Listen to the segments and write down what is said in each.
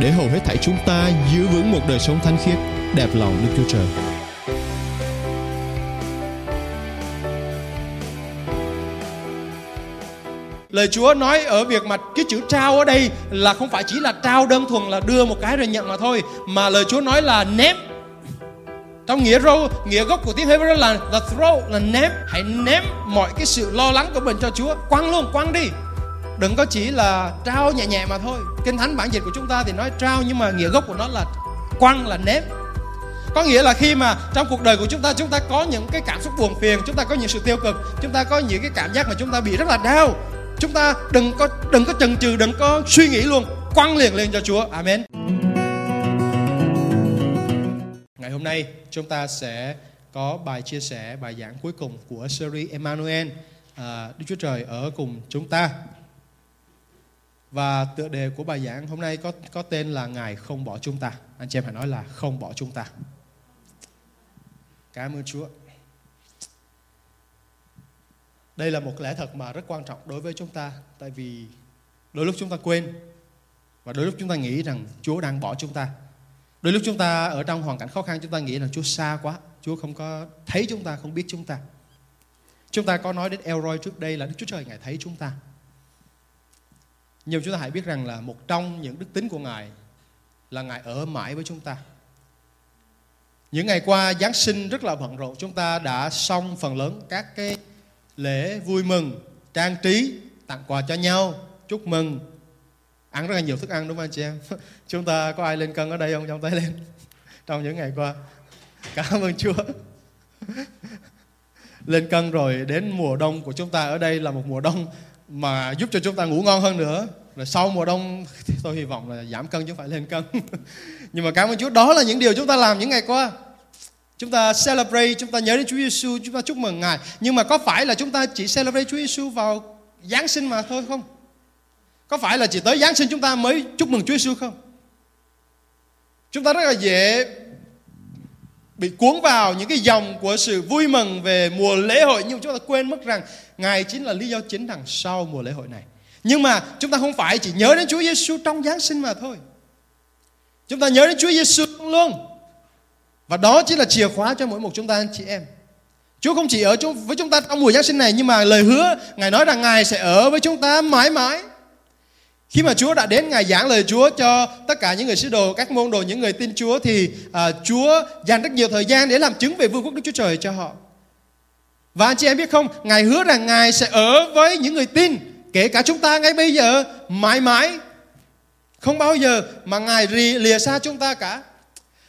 để hầu hết thảy chúng ta giữ vững một đời sống thánh khiết, đẹp lòng Đức Chúa Trời. Lời Chúa nói ở việc mà cái chữ trao ở đây là không phải chỉ là trao đơn thuần là đưa một cái rồi nhận mà thôi mà lời Chúa nói là ném. Trong nghĩa râu nghĩa gốc của tiếng Hebrew là là throw là ném. Hãy ném mọi cái sự lo lắng của mình cho Chúa. Quăng luôn quăng đi đừng có chỉ là trao nhẹ nhẹ mà thôi. Kinh thánh bản dịch của chúng ta thì nói trao nhưng mà nghĩa gốc của nó là quăng là ném. Có nghĩa là khi mà trong cuộc đời của chúng ta chúng ta có những cái cảm xúc buồn phiền chúng ta có những sự tiêu cực chúng ta có những cái cảm giác mà chúng ta bị rất là đau. Chúng ta đừng có đừng có chần chừ đừng có suy nghĩ luôn. Quăng liền lên cho Chúa. Amen. Ngày hôm nay chúng ta sẽ có bài chia sẻ bài giảng cuối cùng của series Emmanuel. À, Đức Chúa Trời ở cùng chúng ta và tựa đề của bài giảng hôm nay có có tên là Ngài không bỏ chúng ta. Anh chị em hãy nói là không bỏ chúng ta. Cảm ơn Chúa. Đây là một lẽ thật mà rất quan trọng đối với chúng ta tại vì đôi lúc chúng ta quên và đôi lúc chúng ta nghĩ rằng Chúa đang bỏ chúng ta. Đôi lúc chúng ta ở trong hoàn cảnh khó khăn chúng ta nghĩ rằng Chúa xa quá, Chúa không có thấy chúng ta, không biết chúng ta. Chúng ta có nói đến Elroy trước đây là Đức Chúa Trời Ngài thấy chúng ta. Nhưng chúng ta hãy biết rằng là một trong những đức tính của Ngài là Ngài ở mãi với chúng ta. Những ngày qua Giáng sinh rất là bận rộn, chúng ta đã xong phần lớn các cái lễ vui mừng, trang trí, tặng quà cho nhau, chúc mừng, ăn rất là nhiều thức ăn đúng không anh chị em? Chúng ta có ai lên cân ở đây không? Trong tay lên trong những ngày qua. Cảm ơn Chúa. lên cân rồi đến mùa đông của chúng ta ở đây là một mùa đông mà giúp cho chúng ta ngủ ngon hơn nữa. Rồi sau mùa đông tôi hy vọng là giảm cân chứ không phải lên cân. Nhưng mà cảm ơn Chúa, đó là những điều chúng ta làm những ngày qua. Chúng ta celebrate, chúng ta nhớ đến Chúa Giêsu chúng ta chúc mừng Ngài. Nhưng mà có phải là chúng ta chỉ celebrate Chúa Giêsu vào Giáng sinh mà thôi không? Có phải là chỉ tới Giáng sinh chúng ta mới chúc mừng Chúa Giêsu không? Chúng ta rất là dễ bị cuốn vào những cái dòng của sự vui mừng về mùa lễ hội, nhưng chúng ta quên mất rằng Ngài chính là lý do chính đằng sau mùa lễ hội này. Nhưng mà chúng ta không phải chỉ nhớ đến Chúa Giêsu trong Giáng sinh mà thôi. Chúng ta nhớ đến Chúa Giêsu luôn. Và đó chính là chìa khóa cho mỗi một chúng ta anh chị em. Chúa không chỉ ở với chúng ta trong mùa Giáng sinh này nhưng mà lời hứa Ngài nói rằng Ngài sẽ ở với chúng ta mãi mãi. Khi mà Chúa đã đến Ngài giảng lời Chúa cho tất cả những người sứ đồ, các môn đồ, những người tin Chúa thì à, Chúa dành rất nhiều thời gian để làm chứng về vương quốc Đức Chúa Trời cho họ. Và anh chị em biết không, Ngài hứa rằng Ngài sẽ ở với những người tin, kể cả chúng ta ngay bây giờ, mãi mãi. Không bao giờ mà Ngài lìa xa chúng ta cả.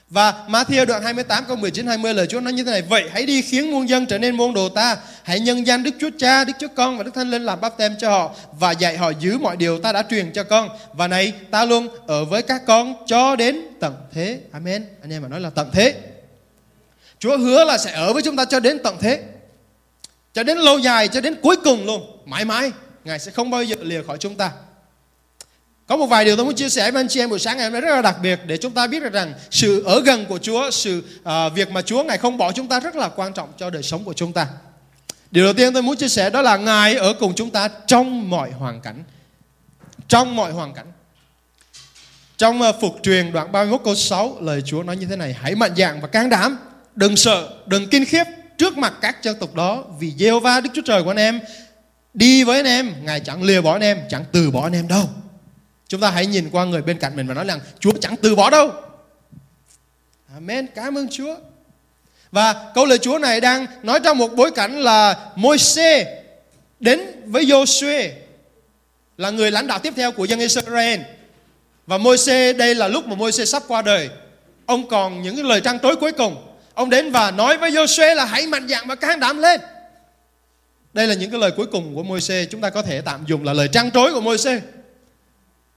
Và Matthew đoạn 28 câu 19 20 lời Chúa nói như thế này: Vậy hãy đi khiến muôn dân trở nên môn đồ ta, hãy nhân danh Đức Chúa Cha, Đức Chúa Con và Đức Thánh Linh làm báp tem cho họ và dạy họ giữ mọi điều ta đã truyền cho con. Và này, ta luôn ở với các con cho đến tận thế. Amen. Anh em mà nói là tận thế. Chúa hứa là sẽ ở với chúng ta cho đến tận thế. Cho đến lâu dài, cho đến cuối cùng luôn, mãi mãi Ngài sẽ không bao giờ lìa khỏi chúng ta. Có một vài điều tôi muốn chia sẻ với anh chị em buổi sáng ngày hôm nay rất là đặc biệt để chúng ta biết được rằng sự ở gần của Chúa, sự uh, việc mà Chúa Ngài không bỏ chúng ta rất là quan trọng cho đời sống của chúng ta. Điều đầu tiên tôi muốn chia sẻ đó là Ngài ở cùng chúng ta trong mọi hoàn cảnh. Trong mọi hoàn cảnh. Trong uh, phục truyền đoạn 31 câu 6 lời Chúa nói như thế này: Hãy mạnh dạn và can đảm, đừng sợ, đừng kinh khiếp trước mặt các dân tộc đó vì giê va Đức Chúa Trời của anh em đi với anh em, Ngài chẳng lìa bỏ anh em, chẳng từ bỏ anh em đâu. Chúng ta hãy nhìn qua người bên cạnh mình và nói rằng Chúa chẳng từ bỏ đâu. Amen. Cảm ơn Chúa. Và câu lời Chúa này đang nói trong một bối cảnh là Môi-se đến với Joshua là người lãnh đạo tiếp theo của dân Israel. Và Môi-se đây là lúc mà Môi-se sắp qua đời. Ông còn những lời trăn trối cuối cùng. Ông đến và nói với Joshua là hãy mạnh dạn và can đảm lên. Đây là những cái lời cuối cùng của Môi-se chúng ta có thể tạm dùng là lời trăn trối của Môi-se.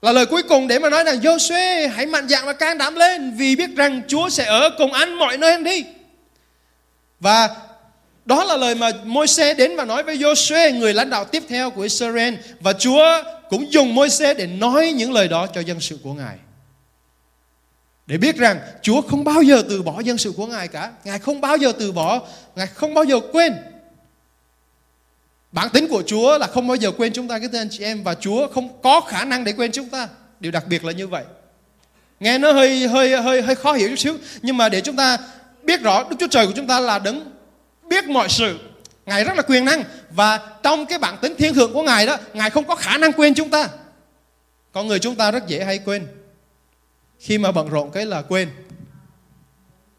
là lời cuối cùng để mà nói rằng Joshua hãy mạnh dạn và can đảm lên, vì biết rằng Chúa sẽ ở cùng anh mọi nơi anh đi. Và đó là lời mà Môi-se đến và nói với Joshua người lãnh đạo tiếp theo của Israel và Chúa cũng dùng Môi-se để nói những lời đó cho dân sự của Ngài. Để biết rằng Chúa không bao giờ từ bỏ dân sự của Ngài cả. Ngài không bao giờ từ bỏ, Ngài không bao giờ quên. Bản tính của Chúa là không bao giờ quên chúng ta cái tên chị em và Chúa không có khả năng để quên chúng ta. Điều đặc biệt là như vậy. Nghe nó hơi hơi hơi hơi khó hiểu chút xíu, nhưng mà để chúng ta biết rõ Đức Chúa Trời của chúng ta là đứng biết mọi sự. Ngài rất là quyền năng và trong cái bản tính thiên thượng của Ngài đó, Ngài không có khả năng quên chúng ta. Con người chúng ta rất dễ hay quên. Khi mà bận rộn cái là quên.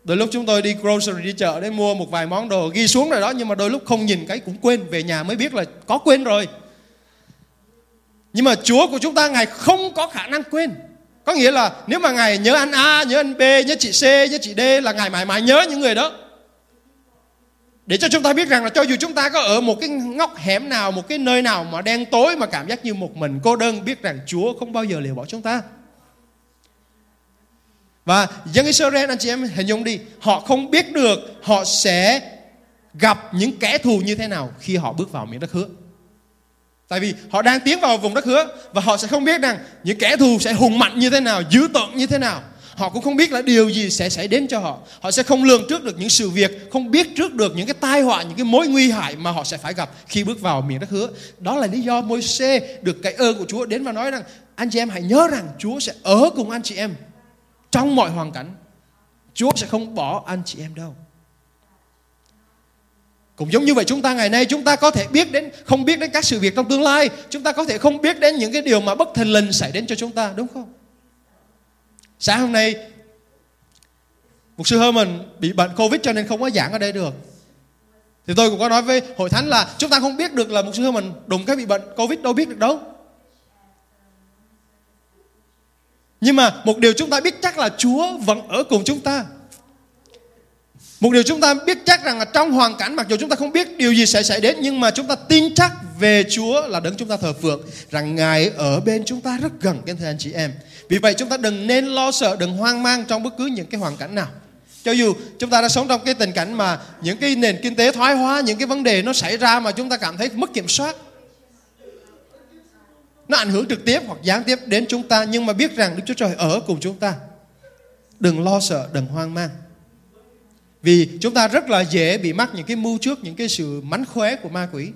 Đôi lúc chúng tôi đi grocery đi chợ để mua một vài món đồ ghi xuống rồi đó nhưng mà đôi lúc không nhìn cái cũng quên về nhà mới biết là có quên rồi. Nhưng mà Chúa của chúng ta Ngài không có khả năng quên. Có nghĩa là nếu mà Ngài nhớ anh A, nhớ anh B, nhớ chị C, nhớ chị D là Ngài mãi mãi nhớ những người đó. Để cho chúng ta biết rằng là cho dù chúng ta có ở một cái ngóc hẻm nào, một cái nơi nào mà đen tối mà cảm giác như một mình cô đơn biết rằng Chúa không bao giờ liều bỏ chúng ta. Và dân Israel anh chị em hình dung đi, họ không biết được họ sẽ gặp những kẻ thù như thế nào khi họ bước vào miền đất hứa. Tại vì họ đang tiến vào vùng đất hứa và họ sẽ không biết rằng những kẻ thù sẽ hùng mạnh như thế nào, dữ tợn như thế nào. Họ cũng không biết là điều gì sẽ xảy đến cho họ. Họ sẽ không lường trước được những sự việc, không biết trước được những cái tai họa, những cái mối nguy hại mà họ sẽ phải gặp khi bước vào miền đất hứa. Đó là lý do Môi-se được cái ơn của Chúa đến và nói rằng anh chị em hãy nhớ rằng Chúa sẽ ở cùng anh chị em trong mọi hoàn cảnh. Chúa sẽ không bỏ anh chị em đâu. Cũng giống như vậy chúng ta ngày nay chúng ta có thể biết đến không biết đến các sự việc trong tương lai, chúng ta có thể không biết đến những cái điều mà bất thình lình xảy đến cho chúng ta, đúng không? Sáng hôm nay Mục sư mình bị bệnh Covid cho nên không có giảng ở đây được. Thì tôi cũng có nói với hội thánh là chúng ta không biết được là mục sư mình đụng cái bị bệnh Covid đâu biết được đâu. Nhưng mà một điều chúng ta biết chắc là Chúa vẫn ở cùng chúng ta. Một điều chúng ta biết chắc rằng là trong hoàn cảnh mặc dù chúng ta không biết điều gì sẽ xảy đến nhưng mà chúng ta tin chắc về Chúa là đấng chúng ta thờ phượng rằng Ngài ở bên chúng ta rất gần kính thưa anh chị em. Vì vậy chúng ta đừng nên lo sợ, đừng hoang mang trong bất cứ những cái hoàn cảnh nào. Cho dù chúng ta đã sống trong cái tình cảnh mà những cái nền kinh tế thoái hóa, những cái vấn đề nó xảy ra mà chúng ta cảm thấy mất kiểm soát. Nó ảnh hưởng trực tiếp hoặc gián tiếp đến chúng ta nhưng mà biết rằng Đức Chúa Trời ở cùng chúng ta. Đừng lo sợ, đừng hoang mang. Vì chúng ta rất là dễ bị mắc những cái mưu trước, những cái sự mánh khóe của ma quỷ.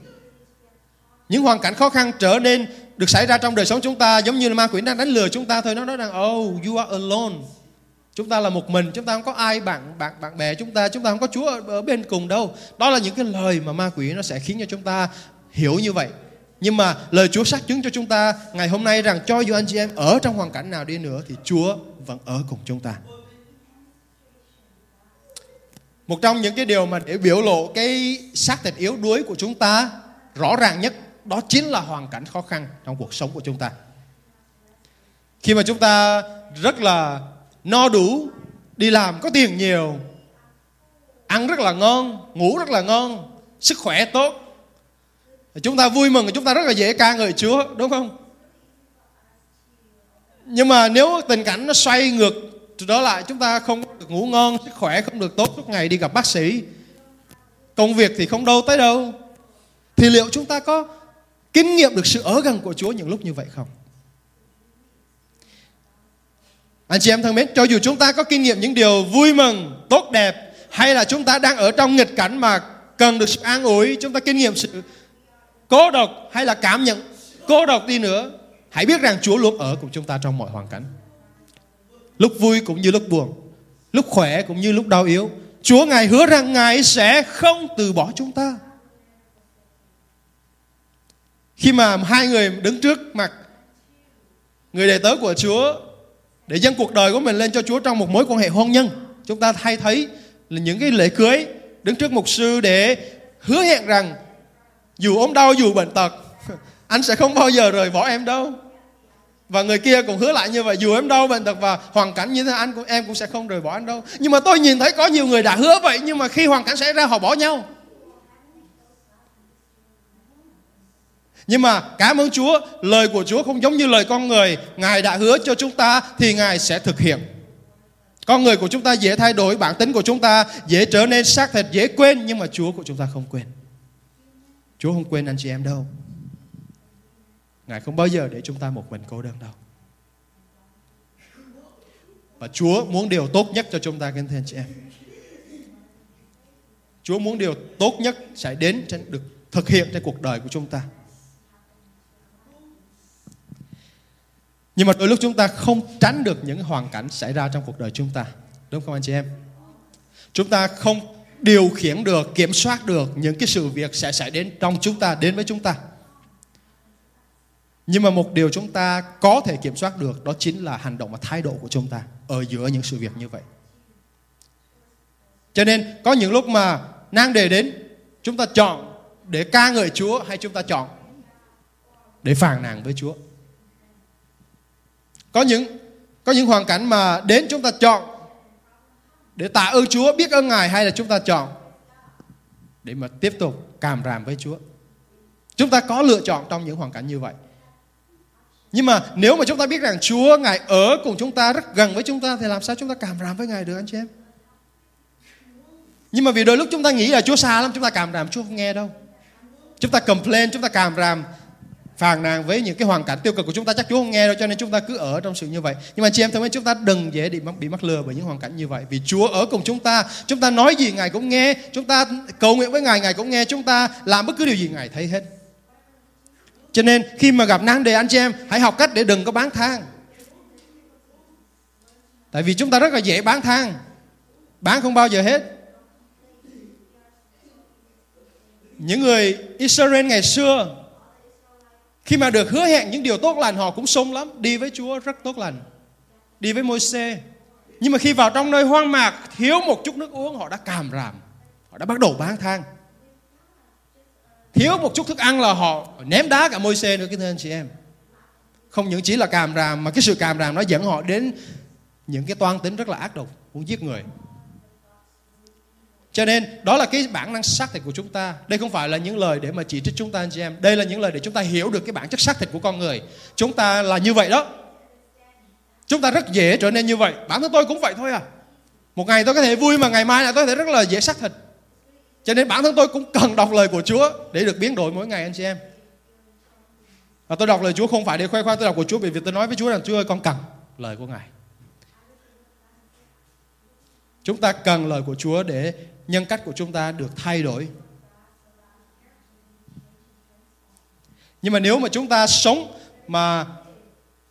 Những hoàn cảnh khó khăn trở nên được xảy ra trong đời sống chúng ta giống như là ma quỷ đang đánh lừa chúng ta thôi. Nó nói rằng, oh, you are alone. Chúng ta là một mình, chúng ta không có ai bạn bạn bạn bè chúng ta, chúng ta không có Chúa ở, ở bên cùng đâu. Đó là những cái lời mà ma quỷ nó sẽ khiến cho chúng ta hiểu như vậy. Nhưng mà lời Chúa xác chứng cho chúng ta ngày hôm nay rằng cho dù anh chị em ở trong hoàn cảnh nào đi nữa thì Chúa vẫn ở cùng chúng ta. Một trong những cái điều mà để biểu lộ cái xác thịt yếu đuối của chúng ta rõ ràng nhất đó chính là hoàn cảnh khó khăn trong cuộc sống của chúng ta. Khi mà chúng ta rất là no đủ, đi làm có tiền nhiều, ăn rất là ngon, ngủ rất là ngon, sức khỏe tốt. Chúng ta vui mừng, chúng ta rất là dễ ca ngợi Chúa, đúng không? Nhưng mà nếu tình cảnh nó xoay ngược đó lại chúng ta không được ngủ ngon, sức khỏe không được tốt suốt ngày đi gặp bác sĩ. Công việc thì không đâu tới đâu. Thì liệu chúng ta có kinh nghiệm được sự ở gần của Chúa những lúc như vậy không? Anh chị em thân mến, cho dù chúng ta có kinh nghiệm những điều vui mừng, tốt đẹp hay là chúng ta đang ở trong nghịch cảnh mà cần được sự an ủi, chúng ta kinh nghiệm sự cô độc hay là cảm nhận cô độc đi nữa, hãy biết rằng Chúa luôn ở cùng chúng ta trong mọi hoàn cảnh. Lúc vui cũng như lúc buồn, lúc khỏe cũng như lúc đau yếu. Chúa Ngài hứa rằng Ngài sẽ không từ bỏ chúng ta. Khi mà hai người đứng trước mặt người đệ tớ của Chúa để dâng cuộc đời của mình lên cho Chúa trong một mối quan hệ hôn nhân, chúng ta hay thấy là những cái lễ cưới đứng trước mục sư để hứa hẹn rằng dù ốm đau dù bệnh tật anh sẽ không bao giờ rời bỏ em đâu và người kia cũng hứa lại như vậy dù em đau bệnh tật và hoàn cảnh như thế anh cũng em cũng sẽ không rời bỏ anh đâu nhưng mà tôi nhìn thấy có nhiều người đã hứa vậy nhưng mà khi hoàn cảnh xảy ra họ bỏ nhau Nhưng mà cảm ơn Chúa, lời của Chúa không giống như lời con người. Ngài đã hứa cho chúng ta thì Ngài sẽ thực hiện. Con người của chúng ta dễ thay đổi, bản tính của chúng ta dễ trở nên xác thịt, dễ quên. Nhưng mà Chúa của chúng ta không quên. Chúa không quên anh chị em đâu. Ngài không bao giờ để chúng ta một mình cô đơn đâu. Và Chúa muốn điều tốt nhất cho chúng ta, kính thưa anh chị em. Chúa muốn điều tốt nhất sẽ đến được thực hiện trên cuộc đời của chúng ta. Nhưng mà đôi lúc chúng ta không tránh được những hoàn cảnh xảy ra trong cuộc đời chúng ta. Đúng không anh chị em? Chúng ta không điều khiển được, kiểm soát được những cái sự việc sẽ xảy đến trong chúng ta, đến với chúng ta. Nhưng mà một điều chúng ta có thể kiểm soát được đó chính là hành động và thái độ của chúng ta ở giữa những sự việc như vậy. Cho nên có những lúc mà nang đề đến, chúng ta chọn để ca ngợi Chúa hay chúng ta chọn để phàn nàn với Chúa. Có những có những hoàn cảnh mà đến chúng ta chọn để tạ ơn Chúa, biết ơn Ngài hay là chúng ta chọn để mà tiếp tục càm ràm với Chúa. Chúng ta có lựa chọn trong những hoàn cảnh như vậy. Nhưng mà nếu mà chúng ta biết rằng Chúa Ngài ở cùng chúng ta rất gần với chúng ta thì làm sao chúng ta càm ràm với Ngài được anh chị em? Nhưng mà vì đôi lúc chúng ta nghĩ là Chúa xa lắm, chúng ta càm ràm Chúa không nghe đâu. Chúng ta complain, chúng ta càm ràm phàn nàn với những cái hoàn cảnh tiêu cực của chúng ta chắc Chúa không nghe đâu cho nên chúng ta cứ ở trong sự như vậy. Nhưng mà chị em thân mến chúng ta đừng dễ bị mắc bị mắc lừa bởi những hoàn cảnh như vậy vì Chúa ở cùng chúng ta, chúng ta nói gì Ngài cũng nghe, chúng ta cầu nguyện với Ngài Ngài cũng nghe, chúng ta làm bất cứ điều gì Ngài thấy hết. Cho nên khi mà gặp nan đề anh chị em hãy học cách để đừng có bán thang Tại vì chúng ta rất là dễ bán thang Bán không bao giờ hết. Những người Israel ngày xưa khi mà được hứa hẹn những điều tốt lành họ cũng sung lắm, đi với Chúa rất tốt lành. Đi với Môi-se. Nhưng mà khi vào trong nơi hoang mạc thiếu một chút nước uống họ đã càm ràm. Họ đã bắt đầu bán thang thiếu một chút thức ăn là họ ném đá cả môi xe nữa cái thưa anh chị em không những chỉ là càm ràm mà cái sự càm ràm nó dẫn họ đến những cái toan tính rất là ác độc muốn giết người cho nên, đó là cái bản năng xác thịt của chúng ta. Đây không phải là những lời để mà chỉ trích chúng ta, anh chị em. Đây là những lời để chúng ta hiểu được cái bản chất xác thịt của con người. Chúng ta là như vậy đó. Chúng ta rất dễ trở nên như vậy. Bản thân tôi cũng vậy thôi à. Một ngày tôi có thể vui mà ngày mai là tôi có thể rất là dễ xác thịt. Cho nên bản thân tôi cũng cần đọc lời của Chúa để được biến đổi mỗi ngày, anh chị em. Và tôi đọc lời Chúa không phải để khoe khoang, tôi đọc của Chúa bởi vì tôi nói với Chúa rằng, Chúa ơi, con cần lời của Ngài. Chúng ta cần lời của Chúa để nhân cách của chúng ta được thay đổi. Nhưng mà nếu mà chúng ta sống mà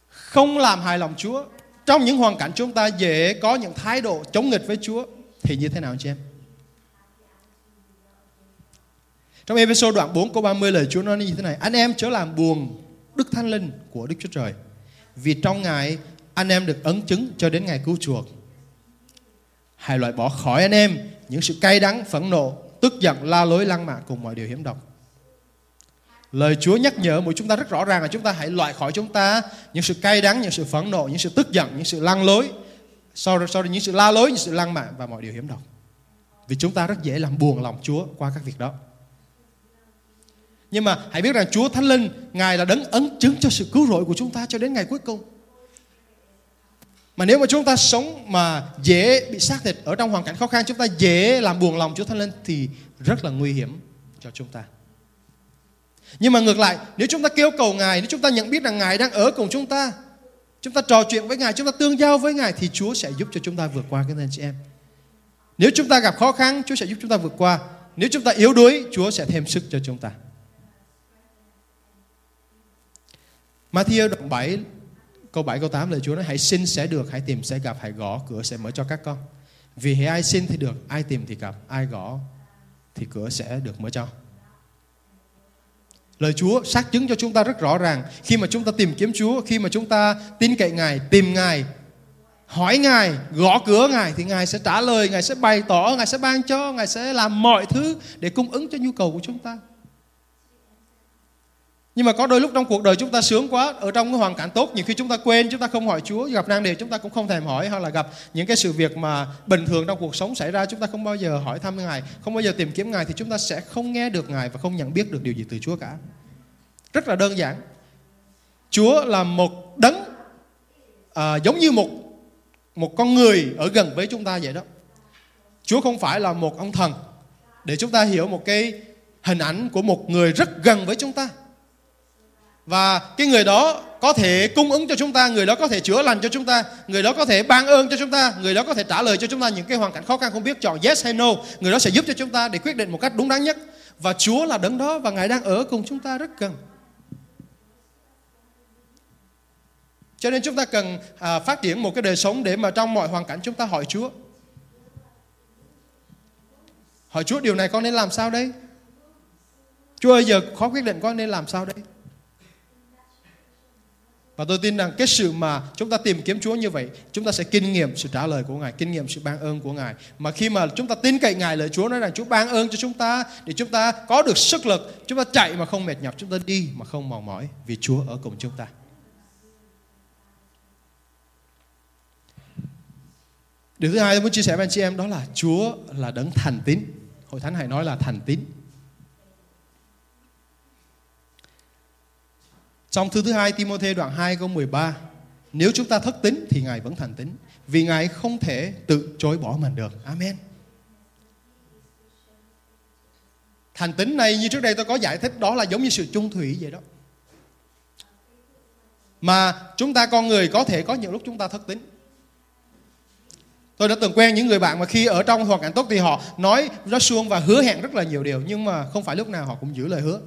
không làm hài lòng Chúa, trong những hoàn cảnh chúng ta dễ có những thái độ chống nghịch với Chúa thì như thế nào anh chị em? Trong episode đoạn 4 câu 30 lời Chúa nói như thế này. Anh em chớ làm buồn Đức Thánh Linh của Đức Chúa Trời. Vì trong Ngài anh em được ấn chứng cho đến ngày cứu chuộc. Hãy loại bỏ khỏi anh em những sự cay đắng, phẫn nộ, tức giận, la lối, lăng mạ cùng mọi điều hiểm độc. Lời Chúa nhắc nhở mỗi chúng ta rất rõ ràng là chúng ta hãy loại khỏi chúng ta những sự cay đắng, những sự phẫn nộ, những sự tức giận, những sự lăng lối, sau đó, sau đó những sự la lối, những sự lăng mạ và mọi điều hiểm độc. Vì chúng ta rất dễ làm buồn lòng Chúa qua các việc đó. Nhưng mà hãy biết rằng Chúa Thánh Linh Ngài là đấng ấn chứng cho sự cứu rỗi của chúng ta cho đến ngày cuối cùng. Mà nếu mà chúng ta sống mà dễ bị xác thịt ở trong hoàn cảnh khó khăn chúng ta dễ làm buồn lòng Chúa Thánh Linh thì rất là nguy hiểm cho chúng ta. Nhưng mà ngược lại, nếu chúng ta kêu cầu Ngài, nếu chúng ta nhận biết rằng Ngài đang ở cùng chúng ta, chúng ta trò chuyện với Ngài, chúng ta tương giao với Ngài thì Chúa sẽ giúp cho chúng ta vượt qua cái anh chị em. Nếu chúng ta gặp khó khăn, Chúa sẽ giúp chúng ta vượt qua. Nếu chúng ta yếu đuối, Chúa sẽ thêm sức cho chúng ta. Matthew đoạn 7 câu 7 câu 8 lời Chúa nói hãy xin sẽ được, hãy tìm sẽ gặp, hãy gõ cửa sẽ mở cho các con. Vì hãy ai xin thì được, ai tìm thì gặp, ai gõ thì cửa sẽ được mở cho. Lời Chúa xác chứng cho chúng ta rất rõ ràng khi mà chúng ta tìm kiếm Chúa, khi mà chúng ta tin cậy Ngài, tìm Ngài, hỏi Ngài, gõ cửa Ngài thì Ngài sẽ trả lời, Ngài sẽ bày tỏ, Ngài sẽ ban cho, Ngài sẽ làm mọi thứ để cung ứng cho nhu cầu của chúng ta. Nhưng mà có đôi lúc trong cuộc đời chúng ta sướng quá Ở trong cái hoàn cảnh tốt Nhiều khi chúng ta quên Chúng ta không hỏi Chúa Gặp nan đề chúng ta cũng không thèm hỏi Hoặc là gặp những cái sự việc mà bình thường trong cuộc sống xảy ra Chúng ta không bao giờ hỏi thăm Ngài Không bao giờ tìm kiếm Ngài Thì chúng ta sẽ không nghe được Ngài Và không nhận biết được điều gì từ Chúa cả. Rất là đơn giản. Chúa là một đấng à, giống như một một con người ở gần với chúng ta vậy đó. Chúa không phải là một ông thần. Để chúng ta hiểu một cái hình ảnh của một người rất gần với chúng ta và cái người đó có thể cung ứng cho chúng ta người đó có thể chữa lành cho chúng ta người đó có thể ban ơn cho chúng ta người đó có thể trả lời cho chúng ta những cái hoàn cảnh khó khăn không biết chọn yes hay no người đó sẽ giúp cho chúng ta để quyết định một cách đúng đắn nhất. Và Chúa là đấng đó và Ngài đang ở cùng chúng ta rất gần. Cho nên chúng ta cần à, phát triển một cái đời sống để mà trong mọi hoàn cảnh chúng ta hỏi Chúa. Hỏi Chúa điều này con nên làm sao đây? Chúa ơi giờ khó quyết định con nên làm sao đây? Và tôi tin rằng cái sự mà chúng ta tìm kiếm Chúa như vậy, chúng ta sẽ kinh nghiệm sự trả lời của Ngài, kinh nghiệm sự ban ơn của Ngài. Mà khi mà chúng ta tin cậy Ngài lời Chúa nói rằng Chúa ban ơn cho chúng ta để chúng ta có được sức lực, chúng ta chạy mà không mệt nhọc, chúng ta đi mà không mòn mỏi vì Chúa ở cùng chúng ta. Điều thứ hai tôi muốn chia sẻ với anh chị em đó là Chúa là đấng thành tín. Hội Thánh hãy nói là thành tín. Trong thư thứ hai Timôthê đoạn 2 câu 13 Nếu chúng ta thất tín thì Ngài vẫn thành tín, Vì Ngài không thể tự chối bỏ mình được Amen Thành tín này như trước đây tôi có giải thích, Đó là giống như sự chung thủy vậy đó Mà chúng ta con người có thể có những lúc chúng ta thất tín Tôi đã từng quen những người bạn mà khi ở trong hoàn cảnh tốt thì họ nói rất suông và hứa hẹn rất là nhiều điều, nhưng mà không phải lúc nào họ cũng giữ lời hứa.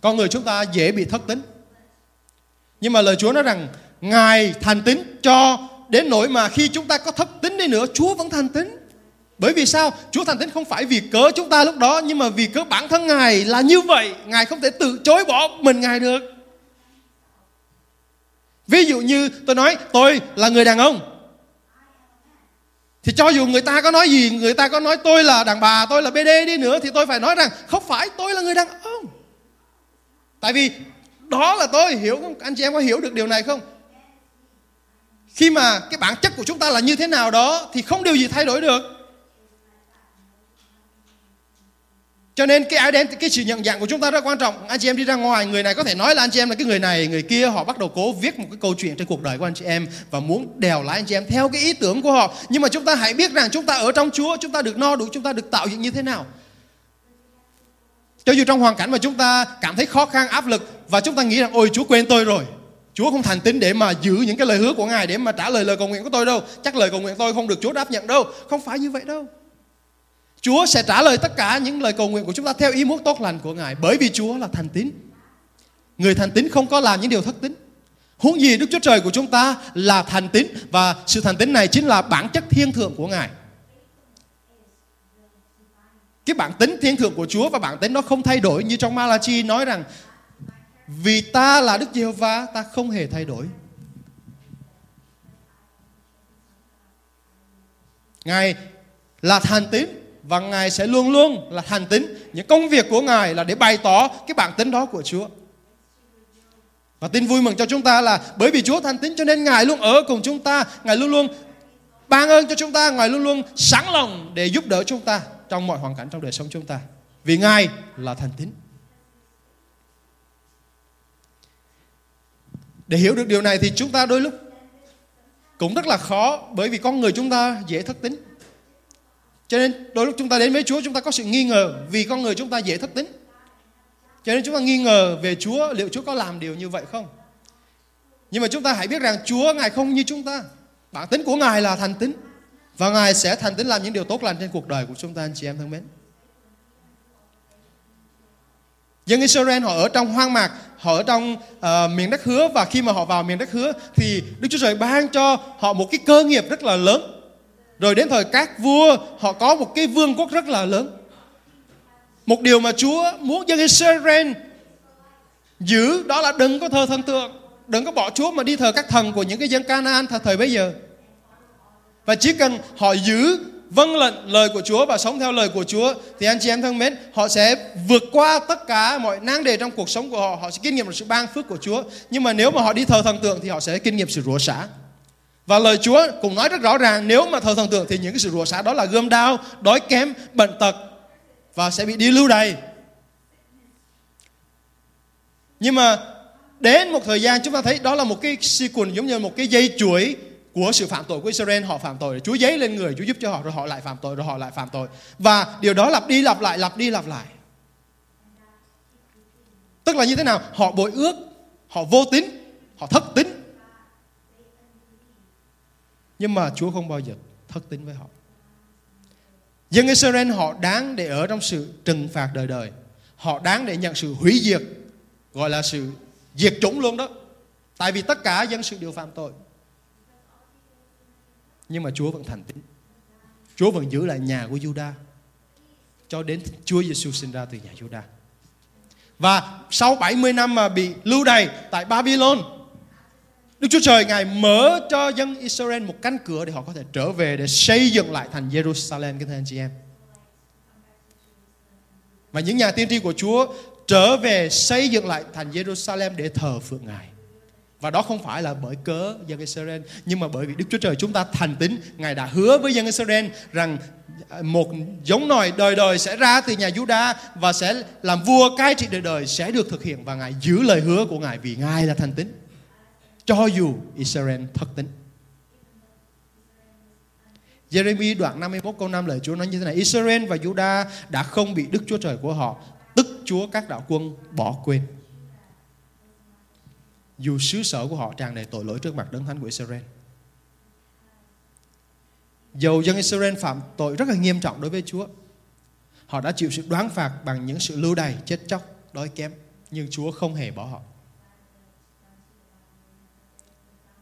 Con người chúng ta dễ bị thất tín. Nhưng mà lời Chúa nói rằng, Ngài thành tín cho đến nỗi mà khi chúng ta có thấp tín đi nữa, Chúa vẫn thành tín. Bởi vì sao? Chúa thành tín không phải vì cớ chúng ta lúc đó, nhưng mà vì cớ bản thân Ngài là như vậy. Ngài không thể tự chối bỏ mình Ngài được. Ví dụ như tôi nói, tôi là người đàn ông thì cho dù người ta có nói gì, Người ta có nói tôi là đàn bà, Tôi là BD đi nữa, Thì tôi phải nói rằng, Không phải tôi là người đàn ông Tại vì đó là tôi hiểu không? Anh chị em có hiểu được điều này không? Khi mà cái bản chất của chúng ta là như thế nào đó thì không điều gì thay đổi được. Cho nên cái identity, cái sự nhận dạng của chúng ta rất quan trọng. Anh chị em đi ra ngoài người này có thể nói là anh chị em là cái người này người kia. Họ bắt đầu cố viết một cái câu chuyện trên cuộc đời của anh chị em và muốn đèo lái anh chị em theo cái ý tưởng của họ. Nhưng mà chúng ta hãy biết rằng chúng ta ở trong Chúa chúng ta được no đủ chúng ta được tạo dựng như thế nào. Cho dù trong hoàn cảnh mà chúng ta cảm thấy khó khăn, áp lực và chúng ta nghĩ rằng, ôi, Chúa quên tôi rồi. Chúa không thành tín để mà giữ những cái lời hứa của Ngài để mà trả lời lời cầu nguyện của tôi đâu. Chắc lời cầu nguyện tôi không được Chúa đáp nhận đâu. Không phải như vậy đâu. Chúa sẽ trả lời tất cả những lời cầu nguyện của chúng ta theo ý muốn tốt lành của Ngài, bởi vì Chúa là thành tín. Người thành tín không có làm những điều thất tín. Huống gì Đức Chúa Trời của chúng ta là thành tín và sự thành tín này chính là bản chất thiên thượng của Ngài cái bản tính thiên thượng của Chúa và bản tính nó không thay đổi như trong Malachi nói rằng vì ta là Đức Giê-hô-va ta không hề thay đổi. Ngài là thành tín và Ngài sẽ luôn luôn là thành tín. Những công việc của Ngài là để bày tỏ cái bản tính đó của Chúa. Và tin vui mừng cho chúng ta là bởi vì Chúa thành tín cho nên Ngài luôn ở cùng chúng ta, Ngài luôn luôn ban ơn cho chúng ta, Ngài luôn luôn sẵn lòng để giúp đỡ chúng ta trong mọi hoàn cảnh trong đời sống chúng ta. Vì Ngài là thành tín. Để hiểu được điều này thì chúng ta đôi lúc cũng rất là khó, bởi vì con người chúng ta dễ thất tính Cho nên đôi lúc chúng ta đến với Chúa, chúng ta có sự nghi ngờ vì con người chúng ta dễ thất tính Cho nên chúng ta nghi ngờ về Chúa, liệu Chúa có làm điều như vậy không? Nhưng mà chúng ta hãy biết rằng Chúa, Ngài không như chúng ta. Bản tính của Ngài là thành tính Và Ngài sẽ thành tính làm những điều tốt lành trên cuộc đời của chúng ta, anh chị em thân mến. Dân Israel họ ở trong hoang mạc, họ ở trong uh, miền đất hứa và khi mà họ vào miền đất hứa thì Đức Chúa Trời ban cho họ một cái cơ nghiệp rất là lớn. Rồi đến thời các vua họ có một cái vương quốc rất là lớn. Một điều mà Chúa muốn dân Israel giữ đó là đừng có thờ thần tượng, đừng có bỏ Chúa mà đi thờ các thần của những cái dân Canaan thời, thời bây giờ. Và chỉ cần họ giữ vâng lệnh lời của Chúa và sống theo lời của Chúa thì anh chị em thân mến, họ sẽ vượt qua tất cả mọi nan đề trong cuộc sống của họ, họ sẽ kinh nghiệm được sự ban phước của Chúa. Nhưng mà nếu mà họ đi thờ thần tượng thì họ sẽ kinh nghiệm sự rủa xả. Và lời Chúa cũng nói rất rõ ràng nếu mà thờ thần tượng thì những cái sự rủa xả đó là gươm đau, đói kém, bệnh tật và sẽ bị đi lưu đày. Nhưng mà đến một thời gian chúng ta thấy đó là một cái sequence giống như một cái dây chuỗi của sự phạm tội của Israel, họ phạm tội. Chúa giấy lên người, Chúa giúp cho họ, rồi họ lại phạm tội, rồi họ lại phạm tội. Và điều đó lặp đi lặp lại, lặp đi lặp lại. Tức là như thế nào? Họ bội ước, họ vô tín, họ thất tín. Nhưng mà Chúa không bao giờ thất tín với họ. Dân Israel, họ đáng để ở trong sự trừng phạt đời đời. Họ đáng để nhận sự hủy diệt, gọi là sự diệt chủng luôn đó. Tại vì tất cả dân sự đều phạm tội nhưng mà Chúa vẫn thành tín Chúa vẫn giữ lại nhà của Juda cho đến Chúa Giêsu sinh ra từ nhà Juda và sau 70 năm mà bị lưu đày tại Babylon Đức Chúa Trời, Ngài mở cho dân Israel một cánh cửa để họ có thể trở về để xây dựng lại thành Jerusalem các thưa anh chị em. Và những nhà tiên tri của Chúa trở về xây dựng lại thành Jerusalem để thờ phượng Ngài. Và đó không phải là bởi cớ dân Israel Nhưng mà bởi vì Đức Chúa Trời chúng ta thành tín. Ngài đã hứa với dân Israel Rằng à, một giống nòi đời đời sẽ ra từ nhà Juda Và sẽ làm vua cai trị đời đời Sẽ được thực hiện Và Ngài giữ lời hứa của Ngài Vì Ngài là thành tín. Cho dù Israel thất tín. Jeremy đoạn 51 câu 5 lời Chúa nói như thế này, Israel và Juda đã không bị Đức Chúa Trời của họ, Tức Chúa các đạo quân bỏ quên dù xứ sở của họ tràn đầy tội lỗi trước mặt đấng thánh của Israel. Dầu dân Israel phạm tội rất là nghiêm trọng đối với Chúa, họ đã chịu sự đoán phạt bằng những sự lưu đày, chết chóc, đói kém, nhưng Chúa không hề bỏ họ.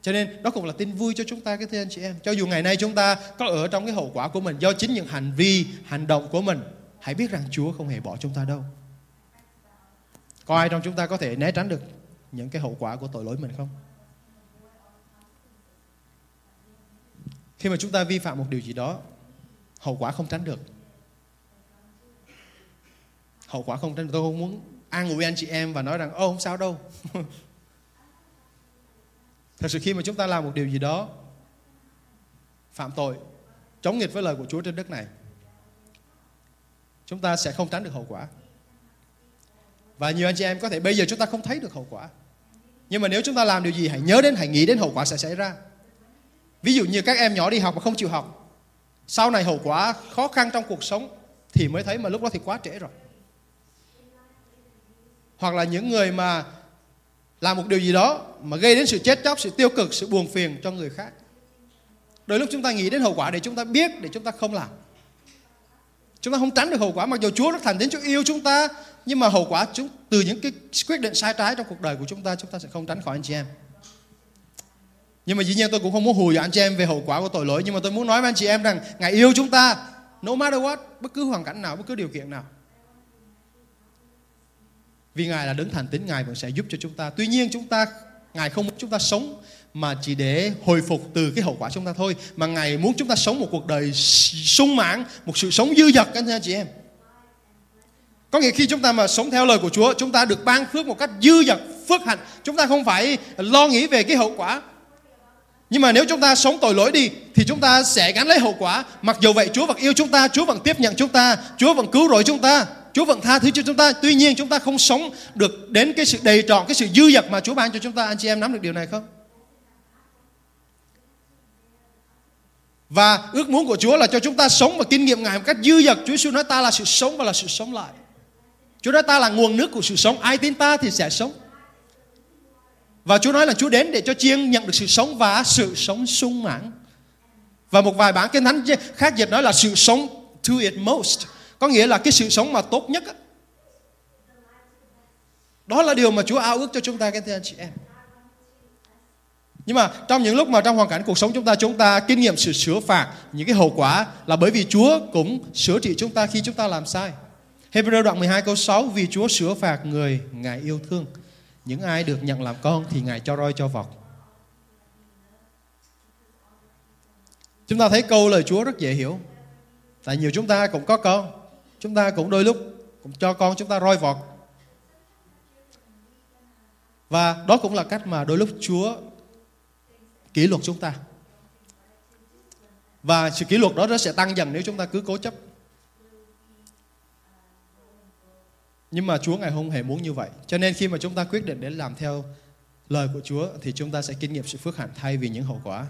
Cho nên đó cũng là tin vui cho chúng ta cái thưa anh chị em. Cho dù ngày nay chúng ta có ở trong cái hậu quả của mình do chính những hành vi, hành động của mình, hãy biết rằng Chúa không hề bỏ chúng ta đâu. Có ai trong chúng ta có thể né tránh được những cái hậu quả của tội lỗi mình không? Khi mà chúng ta vi phạm một điều gì đó, hậu quả không tránh được. Hậu quả không tránh được. Tôi không muốn an ủi anh chị em và nói rằng ô không sao đâu. Thật sự khi mà chúng ta làm một điều gì đó phạm tội, chống nghịch với lời của Chúa trên đất này, chúng ta sẽ không tránh được hậu quả. Và nhiều anh chị em có thể bây giờ chúng ta không thấy được hậu quả. Nhưng mà nếu chúng ta làm điều gì hãy nhớ đến, hãy nghĩ đến hậu quả sẽ xảy ra. Ví dụ như các em nhỏ đi học mà không chịu học. Sau này hậu quả khó khăn trong cuộc sống thì mới thấy mà lúc đó thì quá trễ rồi. Hoặc là những người mà làm một điều gì đó mà gây đến sự chết chóc, sự tiêu cực, sự buồn phiền cho người khác. Đôi lúc chúng ta nghĩ đến hậu quả để chúng ta biết để chúng ta không làm. Chúng ta không tránh được hậu quả mặc dù Chúa rất thành đến Chúa yêu chúng ta nhưng mà hậu quả chúng từ những cái quyết định sai trái trong cuộc đời của chúng ta chúng ta sẽ không tránh khỏi anh chị em. Nhưng mà dĩ nhiên tôi cũng không muốn hù dọa anh chị em về hậu quả của tội lỗi, nhưng mà tôi muốn nói với anh chị em rằng Ngài yêu chúng ta, no matter what, bất cứ hoàn cảnh nào, bất cứ điều kiện nào. Vì Ngài là đấng thành tín, Ngài vẫn sẽ giúp cho chúng ta. Tuy nhiên chúng ta, Ngài không muốn chúng ta sống mà chỉ để hồi phục từ cái hậu quả chúng ta thôi, mà ngài muốn chúng ta sống một cuộc đời sung mãn, một sự sống dư dật anh chị em có nghĩa khi chúng ta mà sống theo lời của Chúa chúng ta được ban phước một cách dư dật phước hạnh chúng ta không phải lo nghĩ về cái hậu quả nhưng mà nếu chúng ta sống tội lỗi đi thì chúng ta sẽ gánh lấy hậu quả. Mặc dù vậy Chúa vẫn yêu chúng ta, Chúa vẫn tiếp nhận chúng ta, Chúa vẫn cứu rỗi chúng ta, Chúa vẫn tha thứ cho chúng ta. Tuy nhiên chúng ta không sống được đến cái sự đầy trọn, cái sự dư dật mà Chúa ban cho chúng ta. Anh chị em nắm được điều này không? Và ước muốn của Chúa là cho chúng ta sống và kinh nghiệm Ngài một cách dư dật. Chúa Giêsu nói ta là sự sống và là sự sống lại. Chúa nói ta là nguồn nước của sự sống. Ai tin ta thì sẽ sống. Và Chúa nói là Chúa đến để cho chiên nhận được sự sống và sự sống sung mãn. Và một vài bản kinh thánh khác dịch nói là sự sống to it most. Có nghĩa là cái sự sống mà tốt nhất. Đó là điều mà Chúa ao ước cho chúng ta, các anh chị em. Nhưng mà trong những lúc mà trong hoàn cảnh cuộc sống chúng ta chúng ta kinh nghiệm sự sửa phạt, những cái hậu quả là bởi vì Chúa cũng sửa trị chúng ta khi chúng ta làm sai. Hebrew đoạn 12 câu 6 vì Chúa sửa phạt người, Ngài yêu thương. Những ai được nhận làm con thì Ngài cho roi cho vọt. Chúng ta thấy câu lời Chúa rất dễ hiểu. Tại nhiều chúng ta cũng có con. Chúng ta cũng đôi lúc cũng cho con chúng ta roi vọt. Và đó cũng là cách mà đôi lúc Chúa kỷ luật chúng ta và sự kỷ luật đó nó sẽ tăng dần nếu chúng ta cứ cố chấp Nhưng mà Chúa Ngài không hề muốn như vậy. Cho nên khi mà chúng ta quyết định để làm theo lời của Chúa thì chúng ta sẽ kinh nghiệm sự phước hạnh thay vì những hậu quả.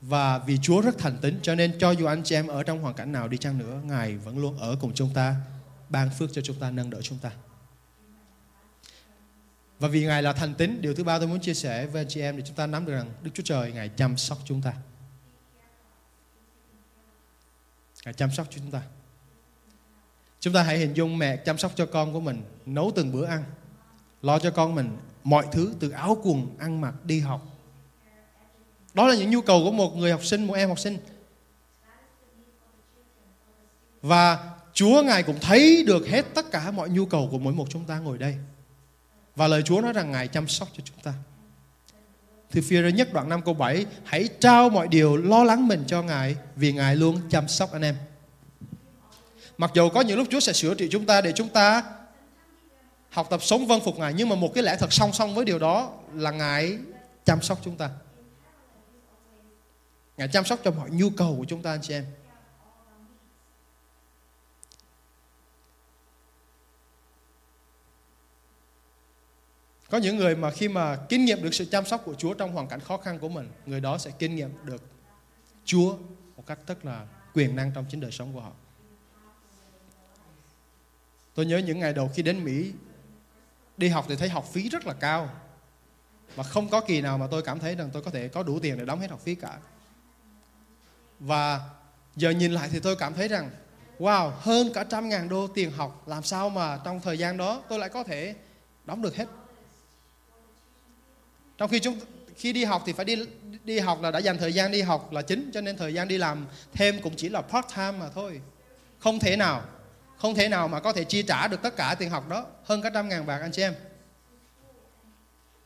Và vì Chúa rất thành tín cho nên cho dù anh chị em ở trong hoàn cảnh nào đi chăng nữa, Ngài vẫn luôn ở cùng chúng ta, ban phước cho chúng ta, nâng đỡ chúng ta. Và vì Ngài là thành tín, điều thứ ba tôi muốn chia sẻ với anh chị em để chúng ta nắm được rằng Đức Chúa Trời Ngài chăm sóc chúng ta. Ngài chăm sóc chúng ta. Chúng ta hãy hình dung mẹ chăm sóc cho con của mình, nấu từng bữa ăn, lo cho con mình mọi thứ từ áo quần, ăn mặc, đi học. Đó là những nhu cầu của một người học sinh, một em học sinh. Và Chúa Ngài cũng thấy được hết tất cả mọi nhu cầu của mỗi một chúng ta ngồi đây. Và lời Chúa nói rằng Ngài chăm sóc cho chúng ta. Thì phía nhất đoạn 5 câu 7 Hãy trao mọi điều lo lắng mình cho Ngài Vì Ngài luôn chăm sóc anh em Mặc dù có những lúc Chúa sẽ sửa trị chúng ta Để chúng ta học tập sống vâng phục Ngài Nhưng mà một cái lẽ thật song song với điều đó Là Ngài chăm sóc chúng ta Ngài chăm sóc cho mọi nhu cầu của chúng ta anh chị em Có những người mà khi mà kinh nghiệm được sự chăm sóc của Chúa trong hoàn cảnh khó khăn của mình, người đó sẽ kinh nghiệm được Chúa một cách rất là quyền năng trong chính đời sống của họ. Tôi nhớ những ngày đầu khi đến Mỹ đi học thì thấy học phí rất là cao. Và không có kỳ nào mà tôi cảm thấy rằng tôi có thể có đủ tiền để đóng hết học phí cả. Và giờ nhìn lại thì tôi cảm thấy rằng wow, hơn cả trăm ngàn đô tiền học làm sao mà trong thời gian đó tôi lại có thể đóng được hết trong khi chúng khi đi học thì phải đi đi học là đã dành thời gian đi học là chính cho nên thời gian đi làm thêm cũng chỉ là part time mà thôi không thể nào không thể nào mà có thể chi trả được tất cả tiền học đó hơn cả trăm ngàn bạc anh chị em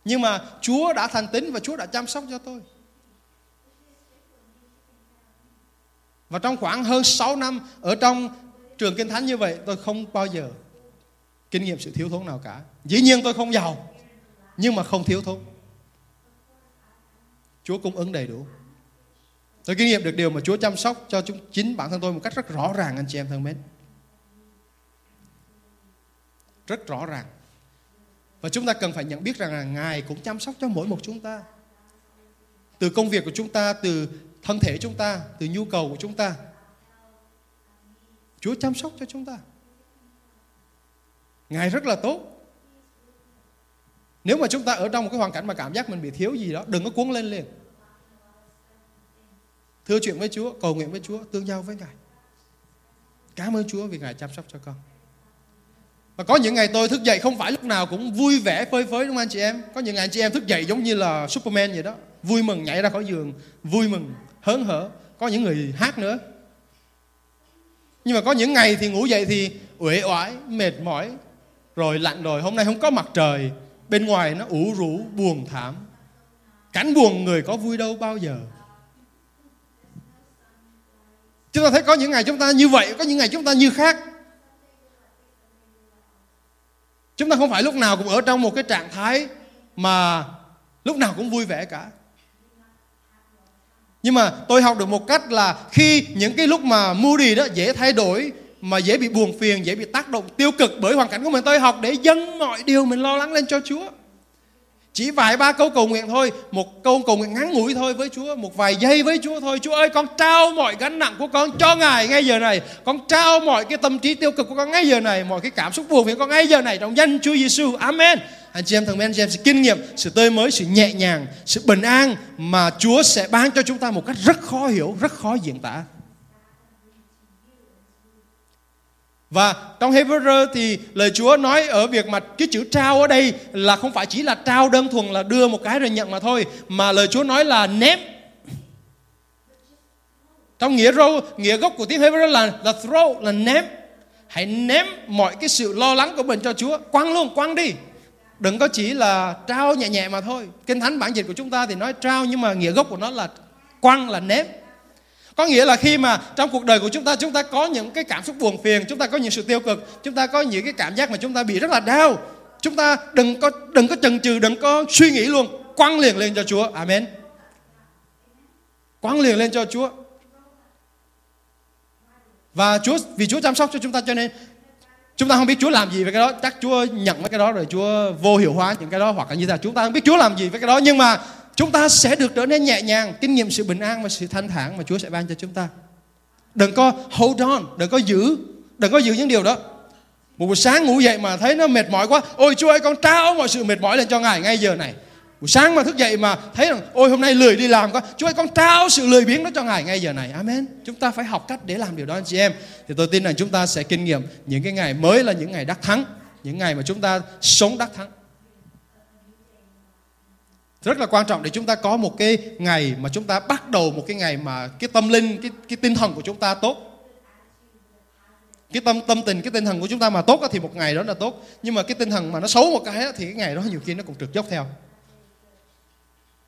nhưng mà Chúa đã thành tín và Chúa đã chăm sóc cho tôi và trong khoảng hơn 6 năm ở trong trường kinh thánh như vậy tôi không bao giờ kinh nghiệm sự thiếu thốn nào cả dĩ nhiên tôi không giàu nhưng mà không thiếu thốn Chúa cung ứng đầy đủ. Tôi kinh nghiệm được điều mà Chúa chăm sóc cho chúng, chính bản thân tôi một cách rất rõ ràng anh chị em thân mến. Rất rõ ràng. Và chúng ta cần phải nhận biết rằng là Ngài cũng chăm sóc cho mỗi một chúng ta. Từ công việc của chúng ta, từ thân thể chúng ta, từ nhu cầu của chúng ta. Chúa chăm sóc cho chúng ta. Ngài rất là tốt. Nếu mà chúng ta ở trong một cái hoàn cảnh mà cảm giác mình bị thiếu gì đó, đừng có cuốn lên liền. Thưa chuyện với Chúa, cầu nguyện với Chúa, tương giao với Ngài. Cảm ơn Chúa vì Ngài chăm sóc cho con. Và có những ngày tôi thức dậy không phải lúc nào cũng vui vẻ phơi phới đúng không anh chị em? Có những ngày anh chị em thức dậy giống như là Superman vậy đó. Vui mừng nhảy ra khỏi giường, vui mừng, hớn hở. Có những người hát nữa. Nhưng mà có những ngày thì ngủ dậy thì uể oải, mệt mỏi, rồi lạnh rồi, hôm nay không có mặt trời, bên ngoài nó ủ rũ buồn thảm cảnh buồn người có vui đâu bao giờ chúng ta thấy có những ngày chúng ta như vậy có những ngày chúng ta như khác chúng ta không phải lúc nào cũng ở trong một cái trạng thái mà lúc nào cũng vui vẻ cả nhưng mà tôi học được một cách là khi những cái lúc mà moody đó dễ thay đổi mà dễ bị buồn phiền, dễ bị tác động tiêu cực bởi hoàn cảnh của mình tôi học để dâng mọi điều mình lo lắng lên cho Chúa. Chỉ vài ba câu cầu nguyện thôi, một câu cầu nguyện ngắn ngủi thôi với Chúa, một vài giây với Chúa thôi. Chúa ơi, con trao mọi gánh nặng của con cho Ngài ngay giờ này. Con trao mọi cái tâm trí tiêu cực của con ngay giờ này, mọi cái cảm xúc buồn phiền con ngay giờ này trong danh Chúa Giêsu. Amen. Anh chị em thân mến, anh chị em sẽ kinh nghiệm sự tươi mới, sự nhẹ nhàng, sự bình an mà Chúa sẽ ban cho chúng ta một cách rất khó hiểu, rất khó diễn tả. Và trong Hebrew thì lời Chúa nói ở việc mà cái chữ trao ở đây là không phải chỉ là trao đơn thuần là đưa một cái rồi nhận mà thôi mà lời Chúa nói là ném. Trong nghĩa râu, nghĩa gốc của tiếng Hebrew là là throw là ném. Hãy ném mọi cái sự lo lắng của mình cho Chúa. Quăng luôn quăng đi. Đừng có chỉ là trao nhẹ nhẹ mà thôi. Kinh thánh bản dịch của chúng ta thì nói trao nhưng mà nghĩa gốc của nó là quăng là ném có nghĩa là khi mà trong cuộc đời của chúng ta chúng ta có những cái cảm xúc buồn phiền, chúng ta có những sự tiêu cực, chúng ta có những cái cảm giác mà chúng ta bị rất là đau. Chúng ta đừng có đừng có chần chừ, đừng có suy nghĩ luôn, quăng liền lên cho Chúa. Amen. Quăng liền lên cho Chúa. Và Chúa vì Chúa chăm sóc cho chúng ta cho nên chúng ta không biết Chúa làm gì với cái đó chắc Chúa nhận với cái đó rồi Chúa vô hiệu hóa những cái đó hoặc là như thế nào chúng ta không biết Chúa làm gì với cái đó nhưng mà chúng ta sẽ được trở nên nhẹ nhàng, kinh nghiệm sự bình an và sự thanh thản mà Chúa sẽ ban cho chúng ta. Đừng có hold on, đừng có giữ, đừng có giữ những điều đó. Một buổi sáng ngủ dậy mà thấy nó mệt mỏi quá, ôi Chúa ơi, con trao mọi sự mệt mỏi lên cho ngài ngay giờ này. Buổi sáng mà thức dậy mà thấy rằng, ôi, hôm nay lười đi làm quá, Chúa ơi, con trao sự lười biếng đó cho ngài ngay giờ này. Amen. Chúng ta phải học cách để làm điều đó, anh chị em. Thì tôi tin rằng chúng ta sẽ kinh nghiệm những cái ngày mới là những ngày đắc thắng, những ngày mà chúng ta sống đắc thắng rất là quan trọng để chúng ta có một cái ngày mà chúng ta bắt đầu một cái ngày mà cái tâm linh, cái cái tinh thần của chúng ta tốt. Cái tâm tâm tình, cái tinh thần của chúng ta mà tốt thì một ngày đó là tốt. Nhưng mà cái tinh thần mà nó xấu một cái thì cái ngày đó nhiều khi nó cũng trượt dốc theo.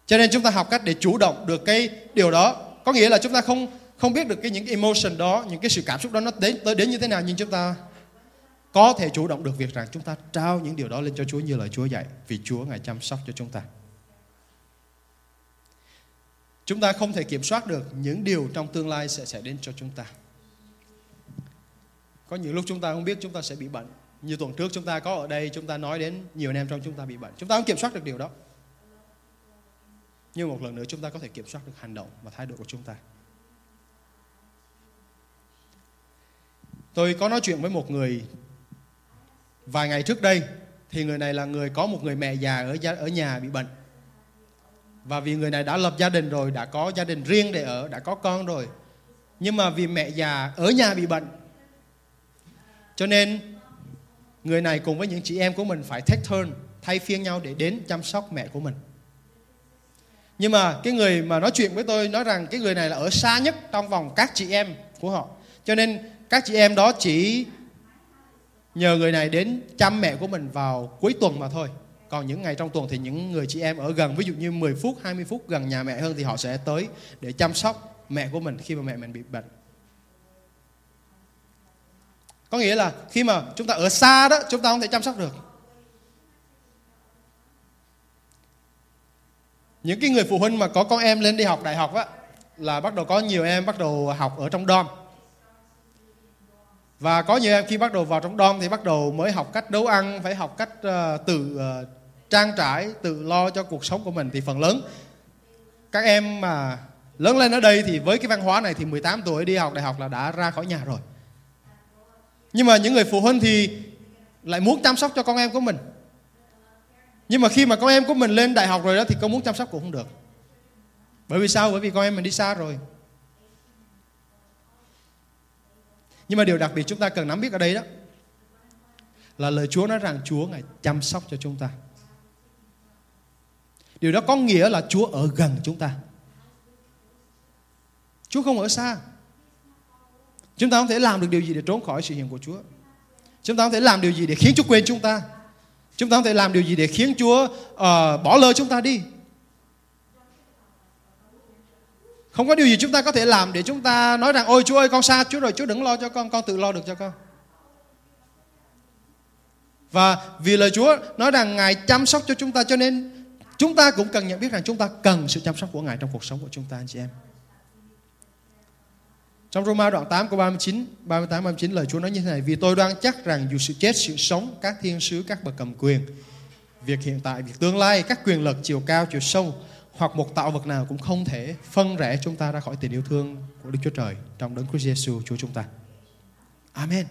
Cho nên chúng ta học cách để chủ động được cái điều đó. Có nghĩa là chúng ta không không biết được cái những cái emotion đó, những cái sự cảm xúc đó nó đến, tới đến như thế nào, nhưng chúng ta có thể chủ động được việc rằng chúng ta trao những điều đó lên cho Chúa như lời Chúa dạy. Vì Chúa ngài chăm sóc cho chúng ta chúng ta không thể kiểm soát được những điều trong tương lai sẽ xảy đến cho chúng ta. Có những lúc chúng ta không biết chúng ta sẽ bị bệnh. Như tuần trước chúng ta có ở đây, chúng ta nói đến nhiều anh em trong chúng ta bị bệnh. Chúng ta không kiểm soát được điều đó. Nhưng một lần nữa chúng ta có thể kiểm soát được hành động và thái độ của chúng ta. Tôi có nói chuyện với một người vài ngày trước đây, thì người này là người có một người mẹ già ở ở nhà bị bệnh và vì người này đã lập gia đình rồi, đã có gia đình riêng để ở, đã có con rồi. Nhưng mà vì mẹ già ở nhà bị bệnh. Cho nên, người này cùng với những chị em của mình phải take turn thay phiên nhau để đến chăm sóc mẹ của mình. Nhưng mà cái người mà nói chuyện với tôi nói rằng cái người này là ở xa nhất trong vòng các chị em của họ. Cho nên các chị em đó chỉ nhờ người này đến chăm mẹ của mình vào cuối tuần mà thôi còn những ngày trong tuần thì những người chị em ở gần, ví dụ như 10 phút 20 phút gần nhà mẹ hơn thì họ sẽ tới để chăm sóc mẹ của mình khi mà mẹ mình bị bệnh. Có nghĩa là khi mà chúng ta ở xa đó, chúng ta không thể chăm sóc được. Những cái người phụ huynh mà có con em lên đi học đại học á, là bắt đầu có nhiều em bắt đầu học ở trong dom và có nhiều em khi bắt đầu vào trong dom thì bắt đầu mới học cách nấu ăn phải học cách uh, tự uh, trang trải tự lo cho cuộc sống của mình thì phần lớn. Các em mà lớn lên ở đây thì với cái văn hóa này thì 18 tuổi đi học đại học là đã ra khỏi nhà rồi. Nhưng mà những người phụ huynh thì lại muốn chăm sóc cho con em của mình. Nhưng mà khi mà con em của mình lên đại học rồi đó thì con muốn chăm sóc cũng không được. Bởi vì sao? Bởi vì con em mình đi xa rồi. Nhưng mà điều đặc biệt chúng ta cần nắm biết ở đây đó là lời Chúa nói rằng Chúa ngài chăm sóc cho chúng ta. Điều đó có nghĩa là Chúa ở gần chúng ta. Chúa không ở xa. Chúng ta không thể làm được điều gì để trốn khỏi sự hiện của Chúa. Chúng ta không thể làm điều gì để khiến Chúa quên chúng ta. Chúng ta không thể làm điều gì để khiến Chúa uh, bỏ lơ chúng ta đi. Không có điều gì chúng ta có thể làm để chúng ta nói rằng ôi Chúa ơi con xa Chúa rồi Chúa đừng lo cho con, con tự lo được cho con. Và vì lời Chúa nói rằng Ngài chăm sóc cho chúng ta cho nên chúng ta cũng cần nhận biết rằng chúng ta cần sự chăm sóc của Ngài trong cuộc sống của chúng ta anh chị em. Trong Roma đoạn 8 câu 39, 38 39 lời Chúa nói như thế này: Vì tôi đoan chắc rằng dù sự chết, sự sống, các thiên sứ, các bậc cầm quyền, việc hiện tại, việc tương lai, các quyền lực chiều cao, chiều sâu hoặc một tạo vật nào cũng không thể phân rẽ chúng ta ra khỏi tình yêu thương của Đức Chúa Trời trong đấng Christ Jesus Chúa chúng ta. Amen.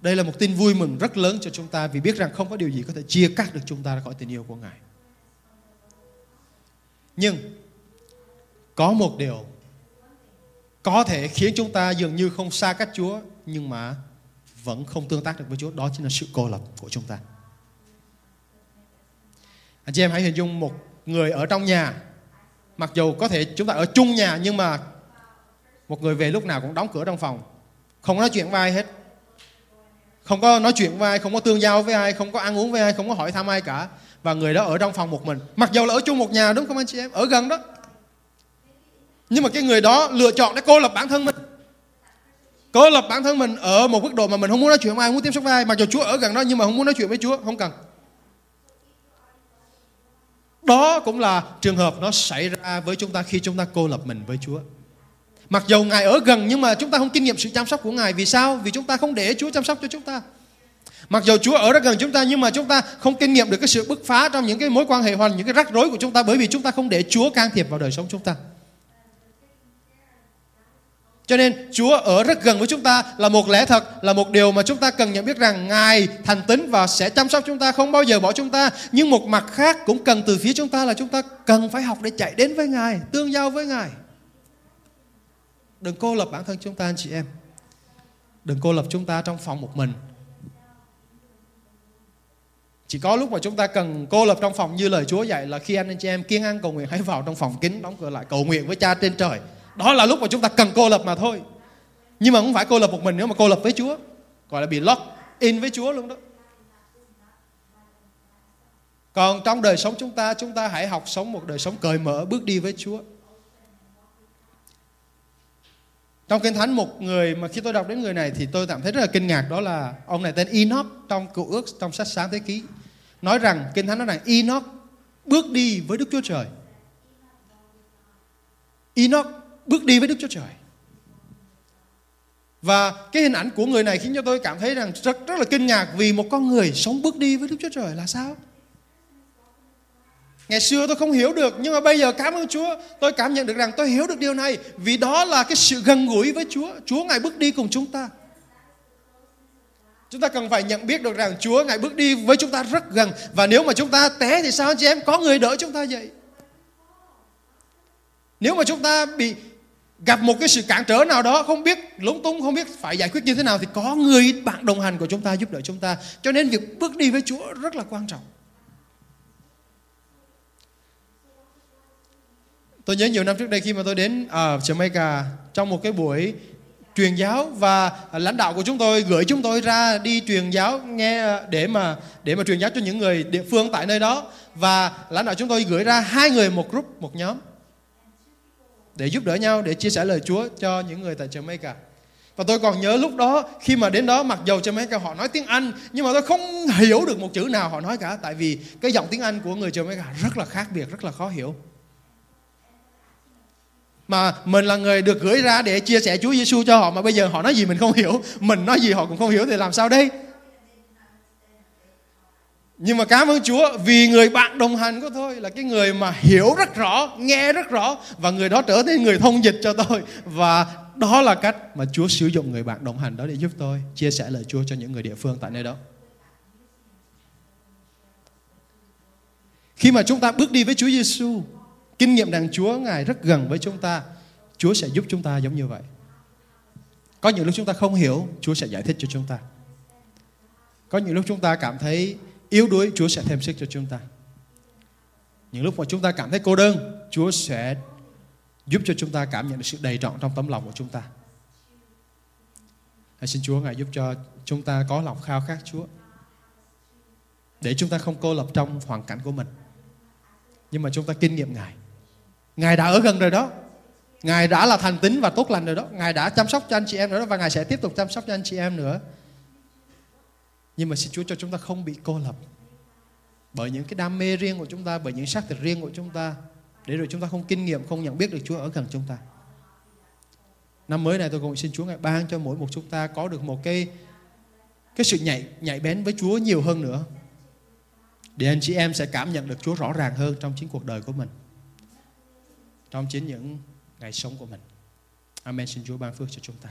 Đây là một tin vui mừng rất lớn cho chúng ta vì biết rằng không có điều gì có thể chia cắt được chúng ta ra khỏi tình yêu của Ngài. Nhưng có một điều có thể khiến chúng ta dường như không xa cách Chúa, nhưng mà vẫn không tương tác được với Chúa, đó chính là sự cô lập của chúng ta anh chị em hãy hình dung một người ở trong nhà. Mặc dù có thể chúng ta ở chung nhà, nhưng mà một người về lúc nào cũng đóng cửa trong phòng. Không nói chuyện với ai hết. Không có nói chuyện với ai, không có tương giao với ai, không có ăn uống với ai, không có hỏi thăm ai cả. Và người đó ở trong phòng một mình. Mặc dù là ở chung một nhà, đúng không anh chị em? Ở gần đó. Nhưng mà cái người đó lựa chọn để cô lập bản thân mình. Cô lập bản thân mình ở một mức độ mà mình không muốn nói chuyện với ai không muốn tiếp xúc với ai. Mặc dù Chúa ở gần đó, nhưng mà không muốn nói chuyện với Chúa, không cần đó cũng là trường hợp nó xảy ra với chúng ta khi chúng ta cô lập mình với Chúa Mặc dầu Ngài ở gần nhưng mà chúng ta không kinh nghiệm sự chăm sóc của Ngài. Vì sao? Vì chúng ta không để Chúa chăm sóc cho chúng ta. Mặc dù Chúa ở rất gần chúng ta nhưng mà chúng ta không kinh nghiệm được cái sự bứt phá trong những cái mối quan hệ hoàn những cái rắc rối của chúng ta bởi vì chúng ta không để Chúa can thiệp vào đời sống chúng ta. Cho nên Chúa ở rất gần với chúng ta là một lẽ thật, là một điều mà chúng ta cần nhận biết rằng Ngài thành tín và sẽ chăm sóc chúng ta, không bao giờ bỏ chúng ta. Nhưng một mặt khác cũng cần từ phía chúng ta là chúng ta cần phải học để chạy đến với Ngài, tương giao với Ngài. Đừng cô lập bản thân chúng ta anh chị em. Đừng cô lập chúng ta trong phòng một mình. Chỉ có lúc mà chúng ta cần cô lập trong phòng như lời Chúa dạy là khi anh anh chị em kiên ăn cầu nguyện hãy vào trong phòng kín đóng cửa lại cầu nguyện với Cha trên trời đó là lúc mà chúng ta cần cô lập mà thôi. Nhưng mà không phải cô lập một mình nữa mà cô lập với Chúa. Gọi là bị lock in với Chúa luôn đó. Còn trong đời sống chúng ta chúng ta hãy học sống một đời sống cởi mở, bước đi với Chúa. Trong kinh thánh, một người mà khi tôi đọc đến người này thì tôi cảm thấy rất là kinh ngạc, đó là ông này tên Enoch trong cựu ước, trong sách sáng thế ký. Nói rằng kinh thánh nói rằng Enoch bước đi với Đức Chúa Trời. Enoch bước đi với Đức Chúa Trời. Và cái hình ảnh của người này khiến cho tôi cảm thấy rằng rất rất là kinh ngạc vì một con người sống bước đi với Đức Chúa Trời là sao? Ngày xưa tôi không hiểu được nhưng mà bây giờ cảm ơn Chúa, tôi cảm nhận được rằng tôi hiểu được điều này vì đó là cái sự gần gũi với Chúa. Chúa ngài bước đi cùng chúng ta. Chúng ta cần phải nhận biết được rằng Chúa ngài bước đi với chúng ta rất gần và nếu mà chúng ta té thì sao anh chị em có người đỡ chúng ta vậy. Nếu mà chúng ta bị gặp một cái sự cản trở nào đó không biết lúng túng không biết phải giải quyết như thế nào thì có người bạn đồng hành của chúng ta giúp đỡ chúng ta. Cho nên việc bước đi với Chúa rất là quan trọng. Tôi nhớ nhiều năm trước đây khi mà tôi đến ở uh, Jamaica trong một cái buổi truyền giáo và lãnh đạo của chúng tôi gửi chúng tôi ra đi truyền giáo nghe à, để mà để mà truyền giáo cho những người địa phương tại nơi đó. Và lãnh đạo chúng tôi gửi ra hai người một group một nhóm để giúp đỡ nhau để chia sẻ lời Chúa cho những người tại Jamaica. Và tôi còn nhớ lúc đó khi mà đến đó mặc dầu Jamaica họ nói tiếng Anh nhưng mà tôi không hiểu được một chữ nào họ nói cả tại vì cái giọng tiếng Anh của người Jamaica rất là khác biệt, rất là khó hiểu. Mà mình là người được gửi ra để chia sẻ Chúa Giêsu cho họ mà bây giờ họ nói gì mình không hiểu, mình nói gì họ cũng không hiểu thì làm sao đây? Nhưng mà cảm ơn Chúa vì người bạn đồng hành của tôi là cái người mà hiểu rất rõ, nghe rất rõ và người đó trở thành người thông dịch cho tôi và đó là cách mà Chúa sử dụng người bạn đồng hành đó để giúp tôi chia sẻ lời Chúa cho những người địa phương tại nơi đó. Khi mà chúng ta bước đi với Chúa Giêsu, kinh nghiệm rằng Chúa ngài rất gần với chúng ta, Chúa sẽ giúp chúng ta giống như vậy. Có những lúc chúng ta không hiểu, Chúa sẽ giải thích cho chúng ta. Có những lúc chúng ta cảm thấy yếu đuối, Chúa sẽ thêm sức cho chúng ta. Những lúc mà chúng ta cảm thấy cô đơn, Chúa sẽ giúp cho chúng ta cảm nhận được sự đầy trọn trong tấm lòng của chúng ta. Hãy xin Chúa, Ngài giúp cho chúng ta có lòng khao khát, Chúa, để chúng ta không cô lập trong hoàn cảnh của mình. Nhưng mà chúng ta kinh nghiệm Ngài. Ngài đã ở gần rồi đó. Ngài đã là thành tín và tốt lành rồi đó. Ngài đã chăm sóc cho anh chị em nữa đó, Và Ngài sẽ tiếp tục chăm sóc cho anh chị em nữa nhưng mà xin Chúa cho chúng ta không bị cô lập bởi những cái đam mê riêng của chúng ta, bởi những xác thịt riêng của chúng ta, để rồi chúng ta không kinh nghiệm, không nhận biết được Chúa ở gần chúng ta. Năm mới này tôi cũng xin Chúa ngài ban cho mỗi một chúng ta có được một cái cái sự nhạy nhạy bén với Chúa nhiều hơn nữa, để anh chị em sẽ cảm nhận được Chúa rõ ràng hơn trong chính cuộc đời của mình, trong chính những ngày sống của mình. Amen. Xin Chúa ban phước cho chúng ta.